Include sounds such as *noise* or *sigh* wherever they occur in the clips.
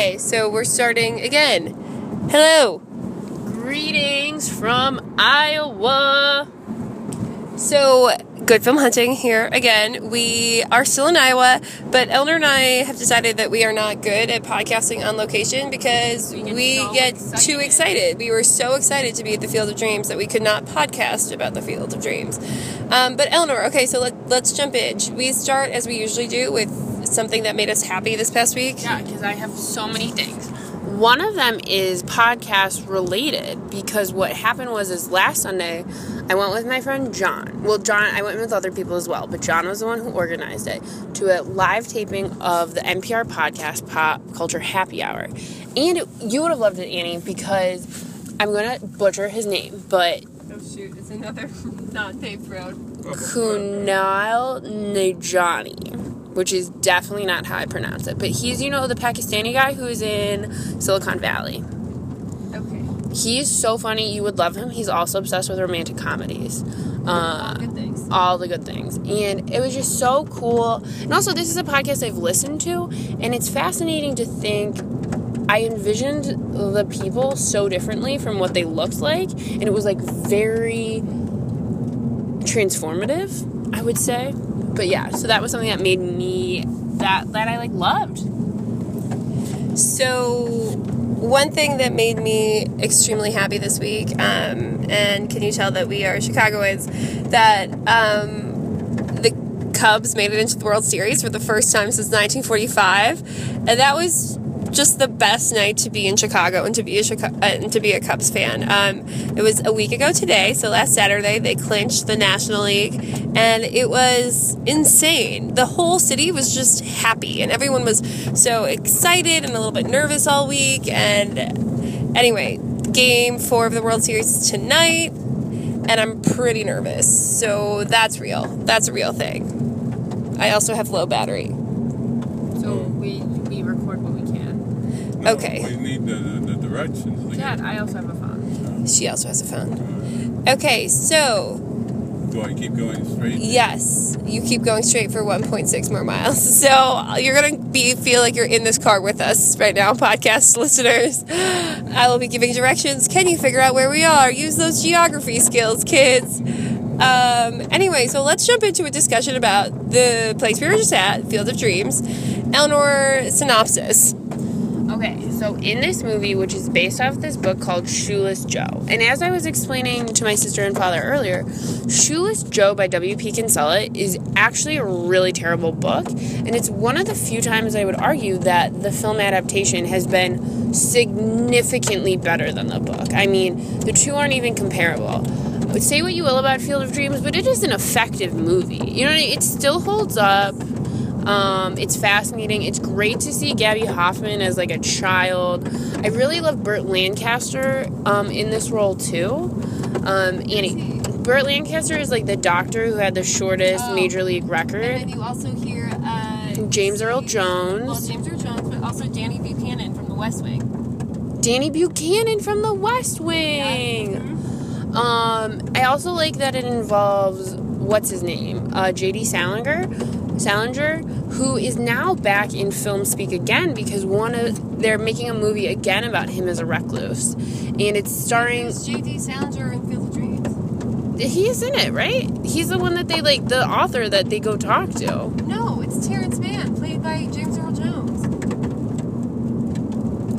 Okay, so we're starting again. Hello. Greetings from Iowa. So, good film hunting here again. We are still in Iowa, but Eleanor and I have decided that we are not good at podcasting on location because We we get get, so too excited. excited. We were so excited to be at the Field of Dreams that we could not podcast about the Field of Dreams. Um, but Eleanor, okay, so let, let's jump in. We start as we usually do with something that made us happy this past week. Yeah, because I have so many things. One of them is podcast related because what happened was is last Sunday I went with my friend John. Well, John, I went with other people as well, but John was the one who organized it to a live taping of the NPR podcast Pop Culture Happy Hour. And it, you would have loved it, Annie, because I'm going to butcher his name, but Oh shoot, it's another *laughs* not paved road. Kunal Najani, which is definitely not how I pronounce it. But he's, you know, the Pakistani guy who's in Silicon Valley. Okay. He's so funny. You would love him. He's also obsessed with romantic comedies. Uh, Good things. all the good things. And it was just so cool. And also, this is a podcast I've listened to, and it's fascinating to think. I envisioned the people so differently from what they looked like, and it was like very transformative, I would say. But yeah, so that was something that made me that that I like loved. So, one thing that made me extremely happy this week, um, and can you tell that we are Chicagoans, that um, the Cubs made it into the World Series for the first time since 1945, and that was just the best night to be in Chicago and to be a Chica- uh, and to be a Cubs fan. Um, it was a week ago today, so last Saturday they clinched the National League, and it was insane. The whole city was just happy, and everyone was so excited and a little bit nervous all week. And anyway, Game Four of the World Series tonight, and I'm pretty nervous. So that's real. That's a real thing. I also have low battery. So we we record what we can. No, Okay. We need the, the, the directions. to Dad, get- I also have a phone. She also has a phone. Okay, so Do I keep going straight? yes, you keep going straight for 1.6 more miles. *laughs* So you're gonna be feel like you're in this car with us right now, podcast listeners. I will be giving directions. Can you figure out where we are? Use those geography skills, kids. Um, anyway, so let's jump into a discussion about the place we were just at, Field of Dreams. Eleanor, synopsis. So in this movie, which is based off this book called Shoeless Joe, and as I was explaining to my sister and father earlier, Shoeless Joe by W.P. Kinsella is actually a really terrible book, and it's one of the few times I would argue that the film adaptation has been significantly better than the book. I mean, the two aren't even comparable. Say what you will about Field of Dreams, but it is an effective movie. You know, it still holds up. Um, it's fascinating. It's great to see Gaby Hoffmann as like a child. I really love Burt Lancaster um, in this role too. Um, Annie, Burt Lancaster is like the doctor who had the shortest Oh. major league record. And then you also hear uh, James Earl Jones, James Earl Jones, but also Danny Buchanan from The West Wing. Danny Buchanan from The West Wing. Yeah. Um, I also like that it involves what's his name, uh, J.D. Salinger, Salinger, who is now back in film speak again because one of they're making a movie again about him as a recluse, and it's starring. J.D. Salinger in Field of Dreams? He's in it, right? He's the one that they like, the author that they go talk to. No, it's Terence Mann, played by James Earl Jones.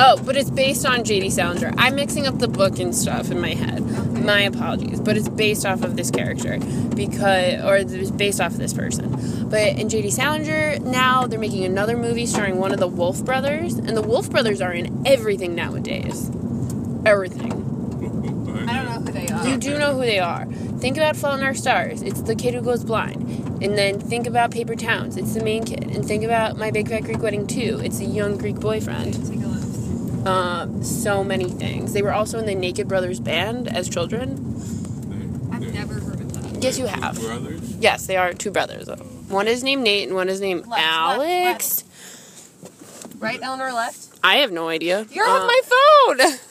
Oh, but it's based on J.D. Salinger. I'm mixing up the book and stuff in my head. My apologies, but it's based off of this character because, or it's based off of this person. But in J.D. Salinger, now they're making another movie starring one of the Wolff brothers, and the Wolff brothers are in everything nowadays. Everything. I don't know who they are. You do know who they are. Think about Fault in Our Stars. It's the kid who goes blind. And then think about Paper Towns. It's the main kid. And think about My Big Fat Greek Wedding 2. It's the young Greek boyfriend. Take a look. Um, so many things. They were also in the Naked Brothers band as children. I've never heard of that. Yes, you have. Brothers? Yes, they are two brothers. One is named Nate and one is named Left, Alex. Right, Eleanor left? I have no idea. You're Uh, on my phone! *laughs*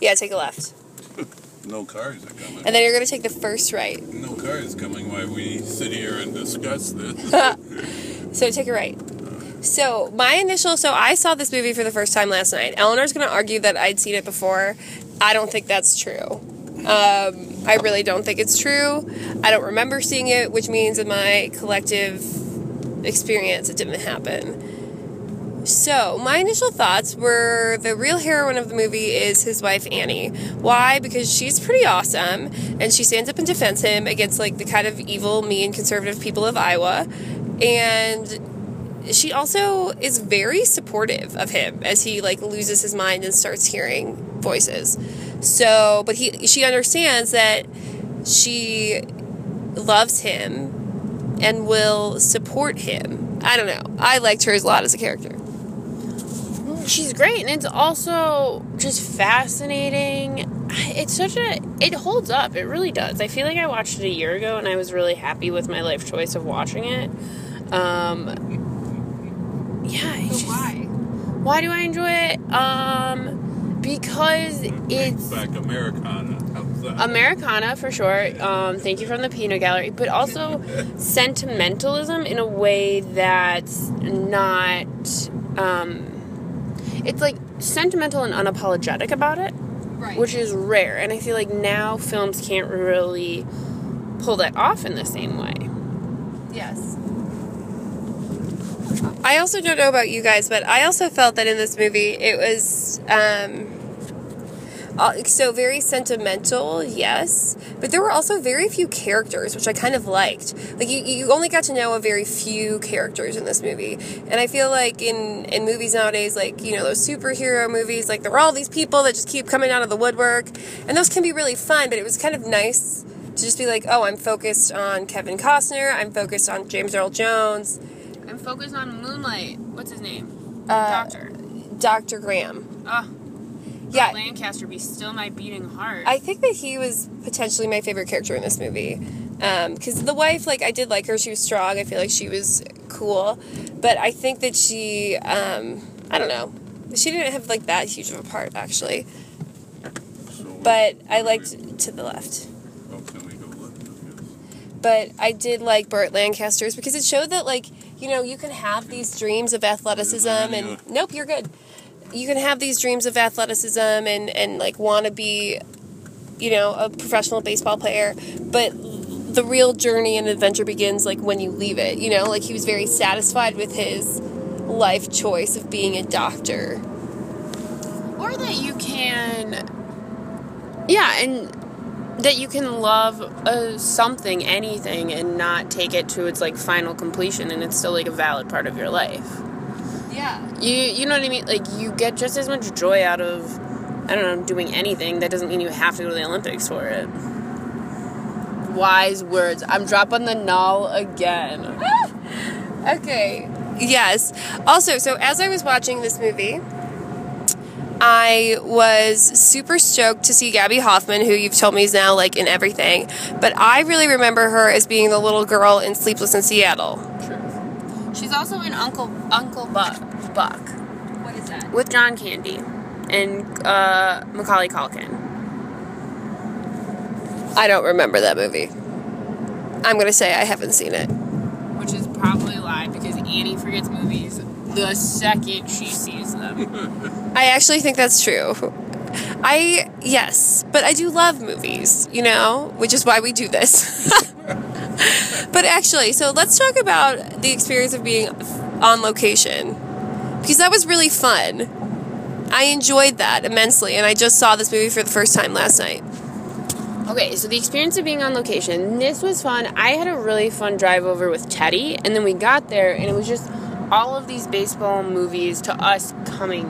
Yeah, take a left. *laughs* No cars are coming. And then you're going to take the first right. No cars coming while we sit here and discuss this. *laughs* So take a right. So my initial, so I saw this movie for the first time last night. Eleanor's going to argue that I'd seen it before. I don't think that's true. Um, I really don't think it's true. I don't remember seeing it, which means in my collective experience, it didn't happen. So, my initial thoughts were the real heroine of the movie is his wife Annie. Why? Because she's pretty awesome and she stands up and defends him against like the kind of evil, mean, conservative people of Iowa. And she also is very supportive of him as he like loses his mind and starts hearing voices. So, but he she understands that she loves him and will support him. I don't know. I liked her a lot as a character. She's great, and it's also just fascinating. It's such a. It holds up. It really does. I feel like I watched it a year ago, and I was really happy with my life choice of watching it. Um, yeah. Just, why? why do I enjoy it? Um, because it's Back Americana. Americana for sure. Um, thank you from the Peanut Gallery, but also *laughs* sentimentalism in a way that's not. Um, it's like sentimental and unapologetic about it, Right. which is rare. And I feel like now films can't really pull that off in the same way. Yes. I also don't know about you guys, but I also felt that in this movie it was um, so very sentimental, yes, but there were also very few characters, which I kind of liked. Like you, you only got to know a very few characters in this movie, and I feel like in in movies nowadays, like you know those superhero movies, like there are all these people that just keep coming out of the woodwork, and those can be really fun. But it was kind of nice to just be like, oh, I'm focused on Kevin Costner, I'm focused on James Earl Jones, I'm focused on Moonlight. What's his name? Uh, Doctor. Dr. Graham. Oh, Yeah, Lancaster be still my beating heart. I think that he was potentially my favorite character in this movie. Because the wife, like, I did like her. She was strong. I feel like she was cool. But I think that she, um, I don't know. She didn't have, like, that huge of a part, actually. So, But I liked to the left. Oh, can we go left? I. But I did like Burt Lancaster's because it showed that, like, you know, you can have these dreams of athleticism and. Nope, you're good. You can have these dreams of athleticism and, and like, want to be, you know, a professional baseball player. But the real journey and adventure begins, like, when you leave it. You know, like, he was very satisfied with his life choice of being a doctor. or that you can yeah and that you can love uh, something anything and not take it to its like final completion and it's still like a valid part of your life Yeah. you you know what i mean like you get just as much joy out of i don't know doing anything that doesn't mean you have to go to the olympics for it wise words i'm dropping the null again *laughs* Okay. Yes. Also, so as I was watching this movie, I was super stoked to see Gaby Hoffmann, who you've told me is now like in everything. But I really remember her as being the little girl in Sleepless in Seattle. she's also in uncle uncle buck buck What is that? with John Candy and uh, Macaulay Culkin. I don't remember that movie. I'm going to say I haven't seen it. Which is probably a lie because Annie forgets movies the second she sees them. I actually think that's true. I, yes, but I do love movies, you know, which is why we do this. *laughs* but actually, so let's talk about the experience of being on location because that was really fun. I enjoyed that immensely, and I just saw this movie for the first time last night. okay, so the experience of being on location, this was fun. I had a really fun drive over with Teddy, and then we got there, and it was just all of these baseball movies to us coming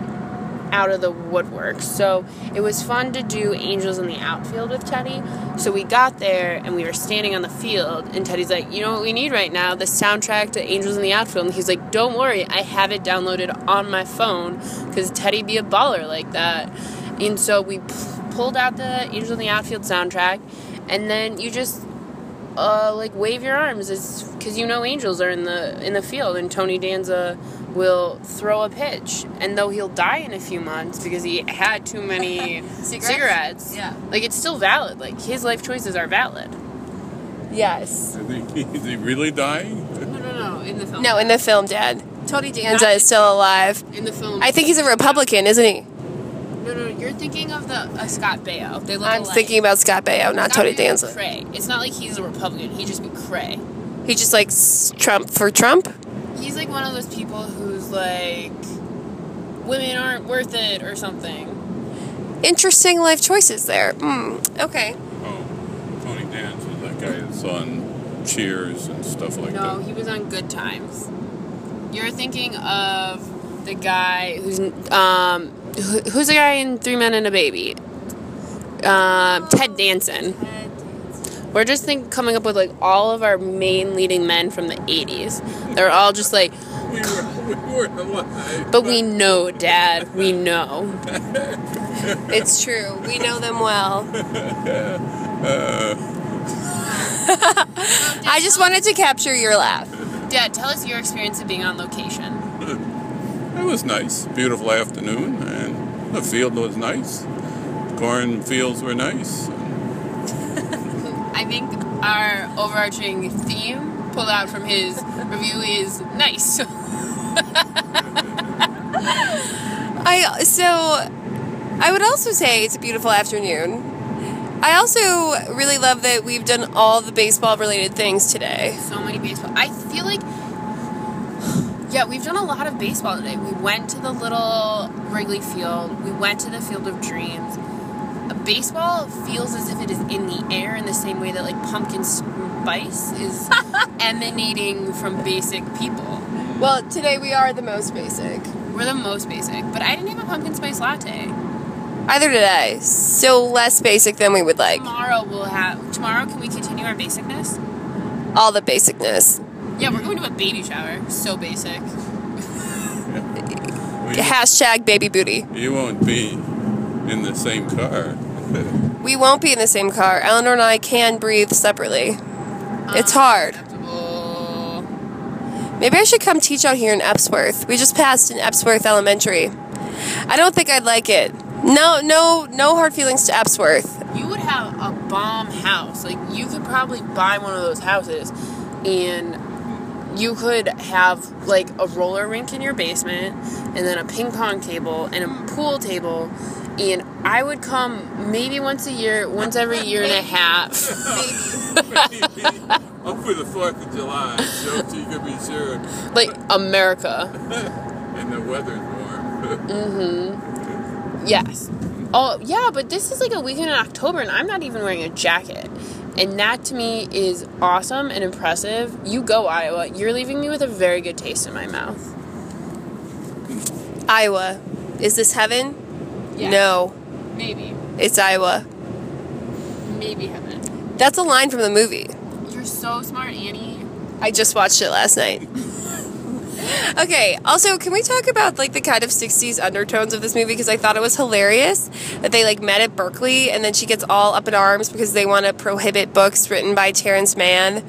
out of the woodwork. So it was fun to do Angels in the Outfield with Teddy. So we got there and we were standing on the field, and Teddy's like, You know what we need right now? The soundtrack to Angels in the Outfield. And he's like, Don't worry, I have it downloaded on my phone because Teddy be a baller like that. And so we p- pulled out the Angels in the Outfield soundtrack, and then you just uh, like wave your arms because you know angels are in the in the field and Tony Danza will throw a pitch and though he'll die in a few months because he had too many *laughs* cigarettes, Yeah. like it's still valid like his life choices are valid Yes. Is he, *laughs* is he really dying? no no no in the film No, in the film, Dad. Tony Danza is still alive. in the film. I think he's a Republican, isn't he? No, no, you're thinking of the uh, Scott Baio. They look I'm alike. thinking about Scott Baio, not Scott Tony Baio Danza. Cray. It's not like he's a Republican. He just be cray. He just likes Trump for Trump. He's like one of those people who's like, women aren't worth it or something. Interesting life choices there. Hmm. Okay. Oh, Tony Danza, that guy that's on Cheers and stuff like No, that. No, he was on Good Times. You're thinking of the guy who's um who, who's the guy in Three Men and a Baby? Um, Ted Danson. We're just think coming up with like all of our main leading men from the 80s. They're all just like, We were, we were alive. but we know, Dad, we know. It's true. We know them well. *laughs* *laughs* I just wanted to capture your laugh. Dad, tell us your experience of being on location. *laughs* It was nice. Beautiful afternoon, and the field was nice. Corn fields were nice. I think our overarching theme pulled out from his review is nice. *laughs* I so I would also say it's a beautiful afternoon. I also really love that we've done all the baseball related things today. so many baseball. I feel like, yeah, we've done a lot of baseball today. We went to the little Wrigley Field. We went to the Field of Dreams. Baseball feels as if it is in the air in the same way that like pumpkin spice is *laughs* emanating from basic people. Well, today we are the most basic. We're the most basic, but I didn't have a pumpkin spice latte. Either did I. So less basic than we would like. Tomorrow we'll have. Tomorrow, can we continue our basicness? All the basicness. Yeah, we're going to a baby shower. So basic. Well, *laughs* *laughs* Hashtag baby booty. you won't be in the same car. We won't be in the same car. Eleanor and I can breathe separately. It's hard. Acceptable. Maybe I should come teach out here in Epworth. We just passed in Epworth Elementary. I don't think I'd like it. No, no, no hard feelings to Epworth. You would have a bomb house. Like you could probably buy one of those houses, and you could have like a roller rink in your basement, and then a ping pong table and a pool table. And I would come maybe once a year, once every year and a half. *laughs* Over the 4th of July, so you can be sure. like America. *laughs* And the weather's warm. *laughs* Mm-hmm. Yes. Oh, yeah, but this is like a weekend in October, and I'm not even wearing a jacket. And that to me is awesome and impressive. You go, Iowa. You're leaving me with a very good taste in my mouth. Iowa. Is this heaven? Yeah. No, Maybe. it's Iowa. Maybe heaven. That's a line from the movie. You're so smart, Annie. I just watched it last night. *laughs* okay, also, can we talk about like the kind of 60s undertones of this movie because I thought it was hilarious that they like met at Berkeley and then she gets all up in arms because they want to prohibit books written by Terence Mann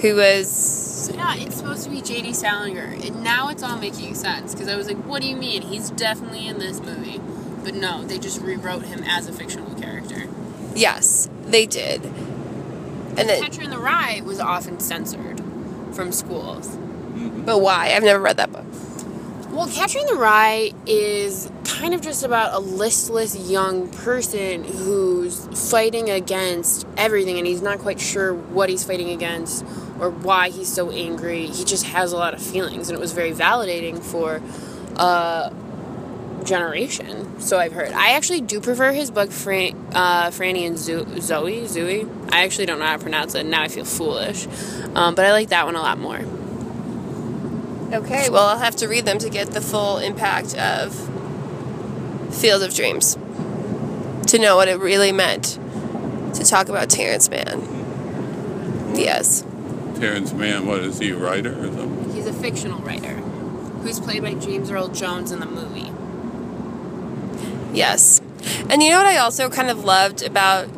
who was Yeah, it's supposed to be J.D. Salinger. And now it's all making sense because I was like, what do you mean? He's definitely in this movie. But no, they just rewrote him as a fictional character. yes, they did. And then Catcher in the Rye was often censored from schools. But why? I've never read that book. Well, Catcher in the Rye is kind of just about a listless young person who's fighting against everything and he's not quite sure what he's fighting against or why he's so angry. He just has a lot of feelings and it was very validating for a generation. So I've heard. I actually do prefer his book, Fran- uh, Franny and Zo- Zooey. Zooey. I actually don't know how to pronounce it. Now I feel foolish, um, but I like that one a lot more. Okay, well, I'll have to read them to get the full impact of Field of Dreams. To know what it really meant to talk about Terence Mann. Yes. Terence Mann, what is he, a writer or something? He's a fictional writer who's played by James Earl Jones in the movie. Yes. And you know what I also kind of loved about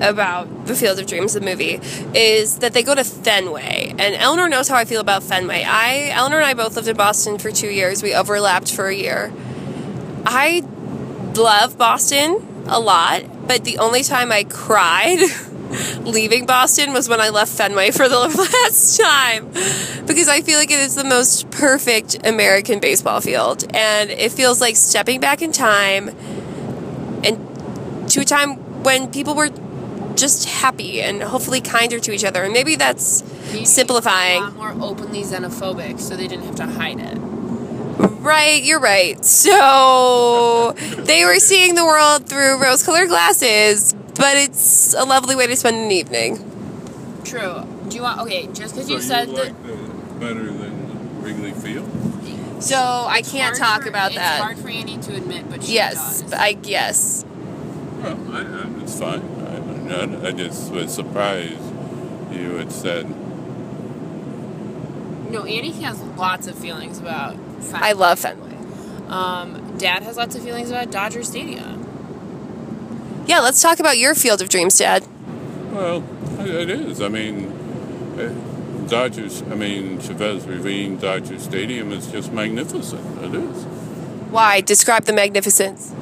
about the Field of Dreams, the movie, is that they go to Fenway. And Eleanor knows how I feel about Fenway. I Eleanor and I both lived in Boston for two years. We overlapped for a year. I love Boston a lot, but the only time I cried *laughs* leaving Boston was when I left Fenway for the *laughs* last time because I feel like it is the most perfect American baseball field and it feels like stepping back in time and to a time when people were just happy and hopefully kinder to each other and maybe that's Maybe simplifying. A lot more openly xenophobic, so they didn't have to hide it. Right, you're right. So *laughs* they were seeing the world through rose colored glasses, but it's a lovely way to spend an evening. True. Do you want? Okay, just because So you said you that. like the better than Wrigley Field? So I can't talk for- about it's that. It's hard for Annie to admit, but she Yes, does. I yes. Well, I, I, it's fine. I, I, I just was surprised you had said, no, Annie has lots of feelings about. Fenway. I love Fenway. Um, Dad has lots of feelings about Dodger Stadium. Yeah, let's talk about your field of dreams, Dad. well, it is. I mean, eh, Dodgers, I mean, Chavez Ravine Dodger Stadium is just magnificent. It is. Why? Describe the magnificence.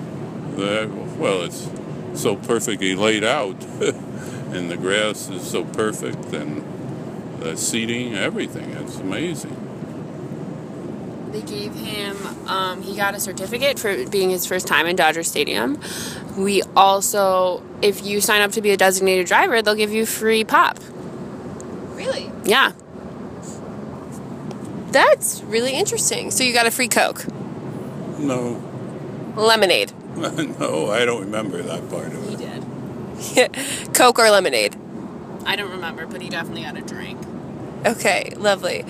The, well, it's so perfectly laid out, *laughs* and the grass is so perfect, and the seating, everything. It's amazing. They gave him, um, he got a certificate for being his first time in Dodger Stadium. We also, if you sign up to be a designated driver, they'll give you free pop. Really? Yeah. That's really interesting. So you got a free Coke, No, lemonade, *laughs* no, I don't remember that part of it. He did. *laughs* Coke or lemonade. I don't remember, but he definitely had a drink. Okay, lovely.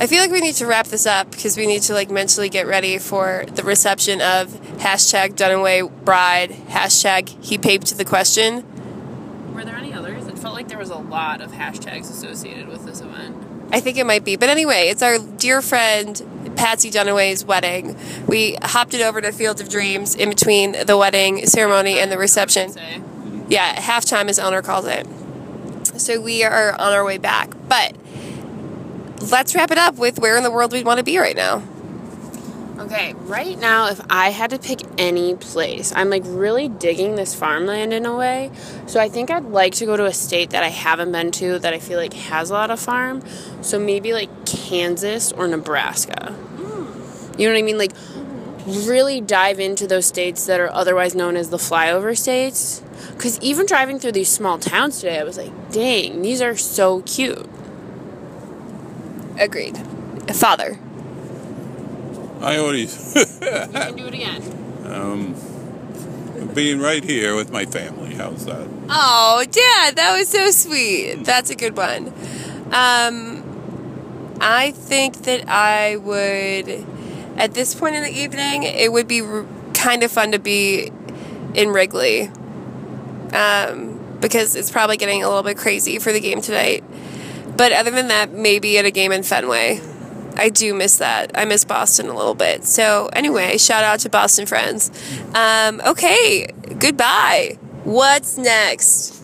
I feel like we need to wrap this up because we need to like mentally get ready for the reception of hashtag Dunaway bride, hashtag he paped the question. Were there any others? It felt like there was a lot of hashtags associated with this event. I think it might be. But anyway, it's our dear friend Patsy Dunaway's wedding. We hopped it over to Field of Dreams in between the wedding ceremony and the reception. Yeah, halftime as owner calls it. So we are on our way back. But let's wrap it up with where in the world we'd want to be right now. Okay, right now, if I had to pick any place, I'm like really digging this farmland in a way. So I think I'd like to go to a state that I haven't been to that I feel like has a lot of farm. So maybe like Kansas or Nebraska. Hmm. You know what I mean? Like really dive into those states that are otherwise known as the flyover states. Because even driving through these small towns today, I was like, dang, these are so cute. Agreed. Father. I already You *laughs* can do it again. um, being right here with my family. How's that? Oh, Dad, that was so sweet. That's a good one. Um, I think that I would, at this point in the evening, it would be r- kind of fun to be in Wrigley. Um, because it's probably getting a little bit crazy for the game tonight. But other than that, maybe at a game in Fenway. I do miss that. I miss Boston a little bit. So, anyway, shout out to Boston friends. Um, okay, goodbye. What's next?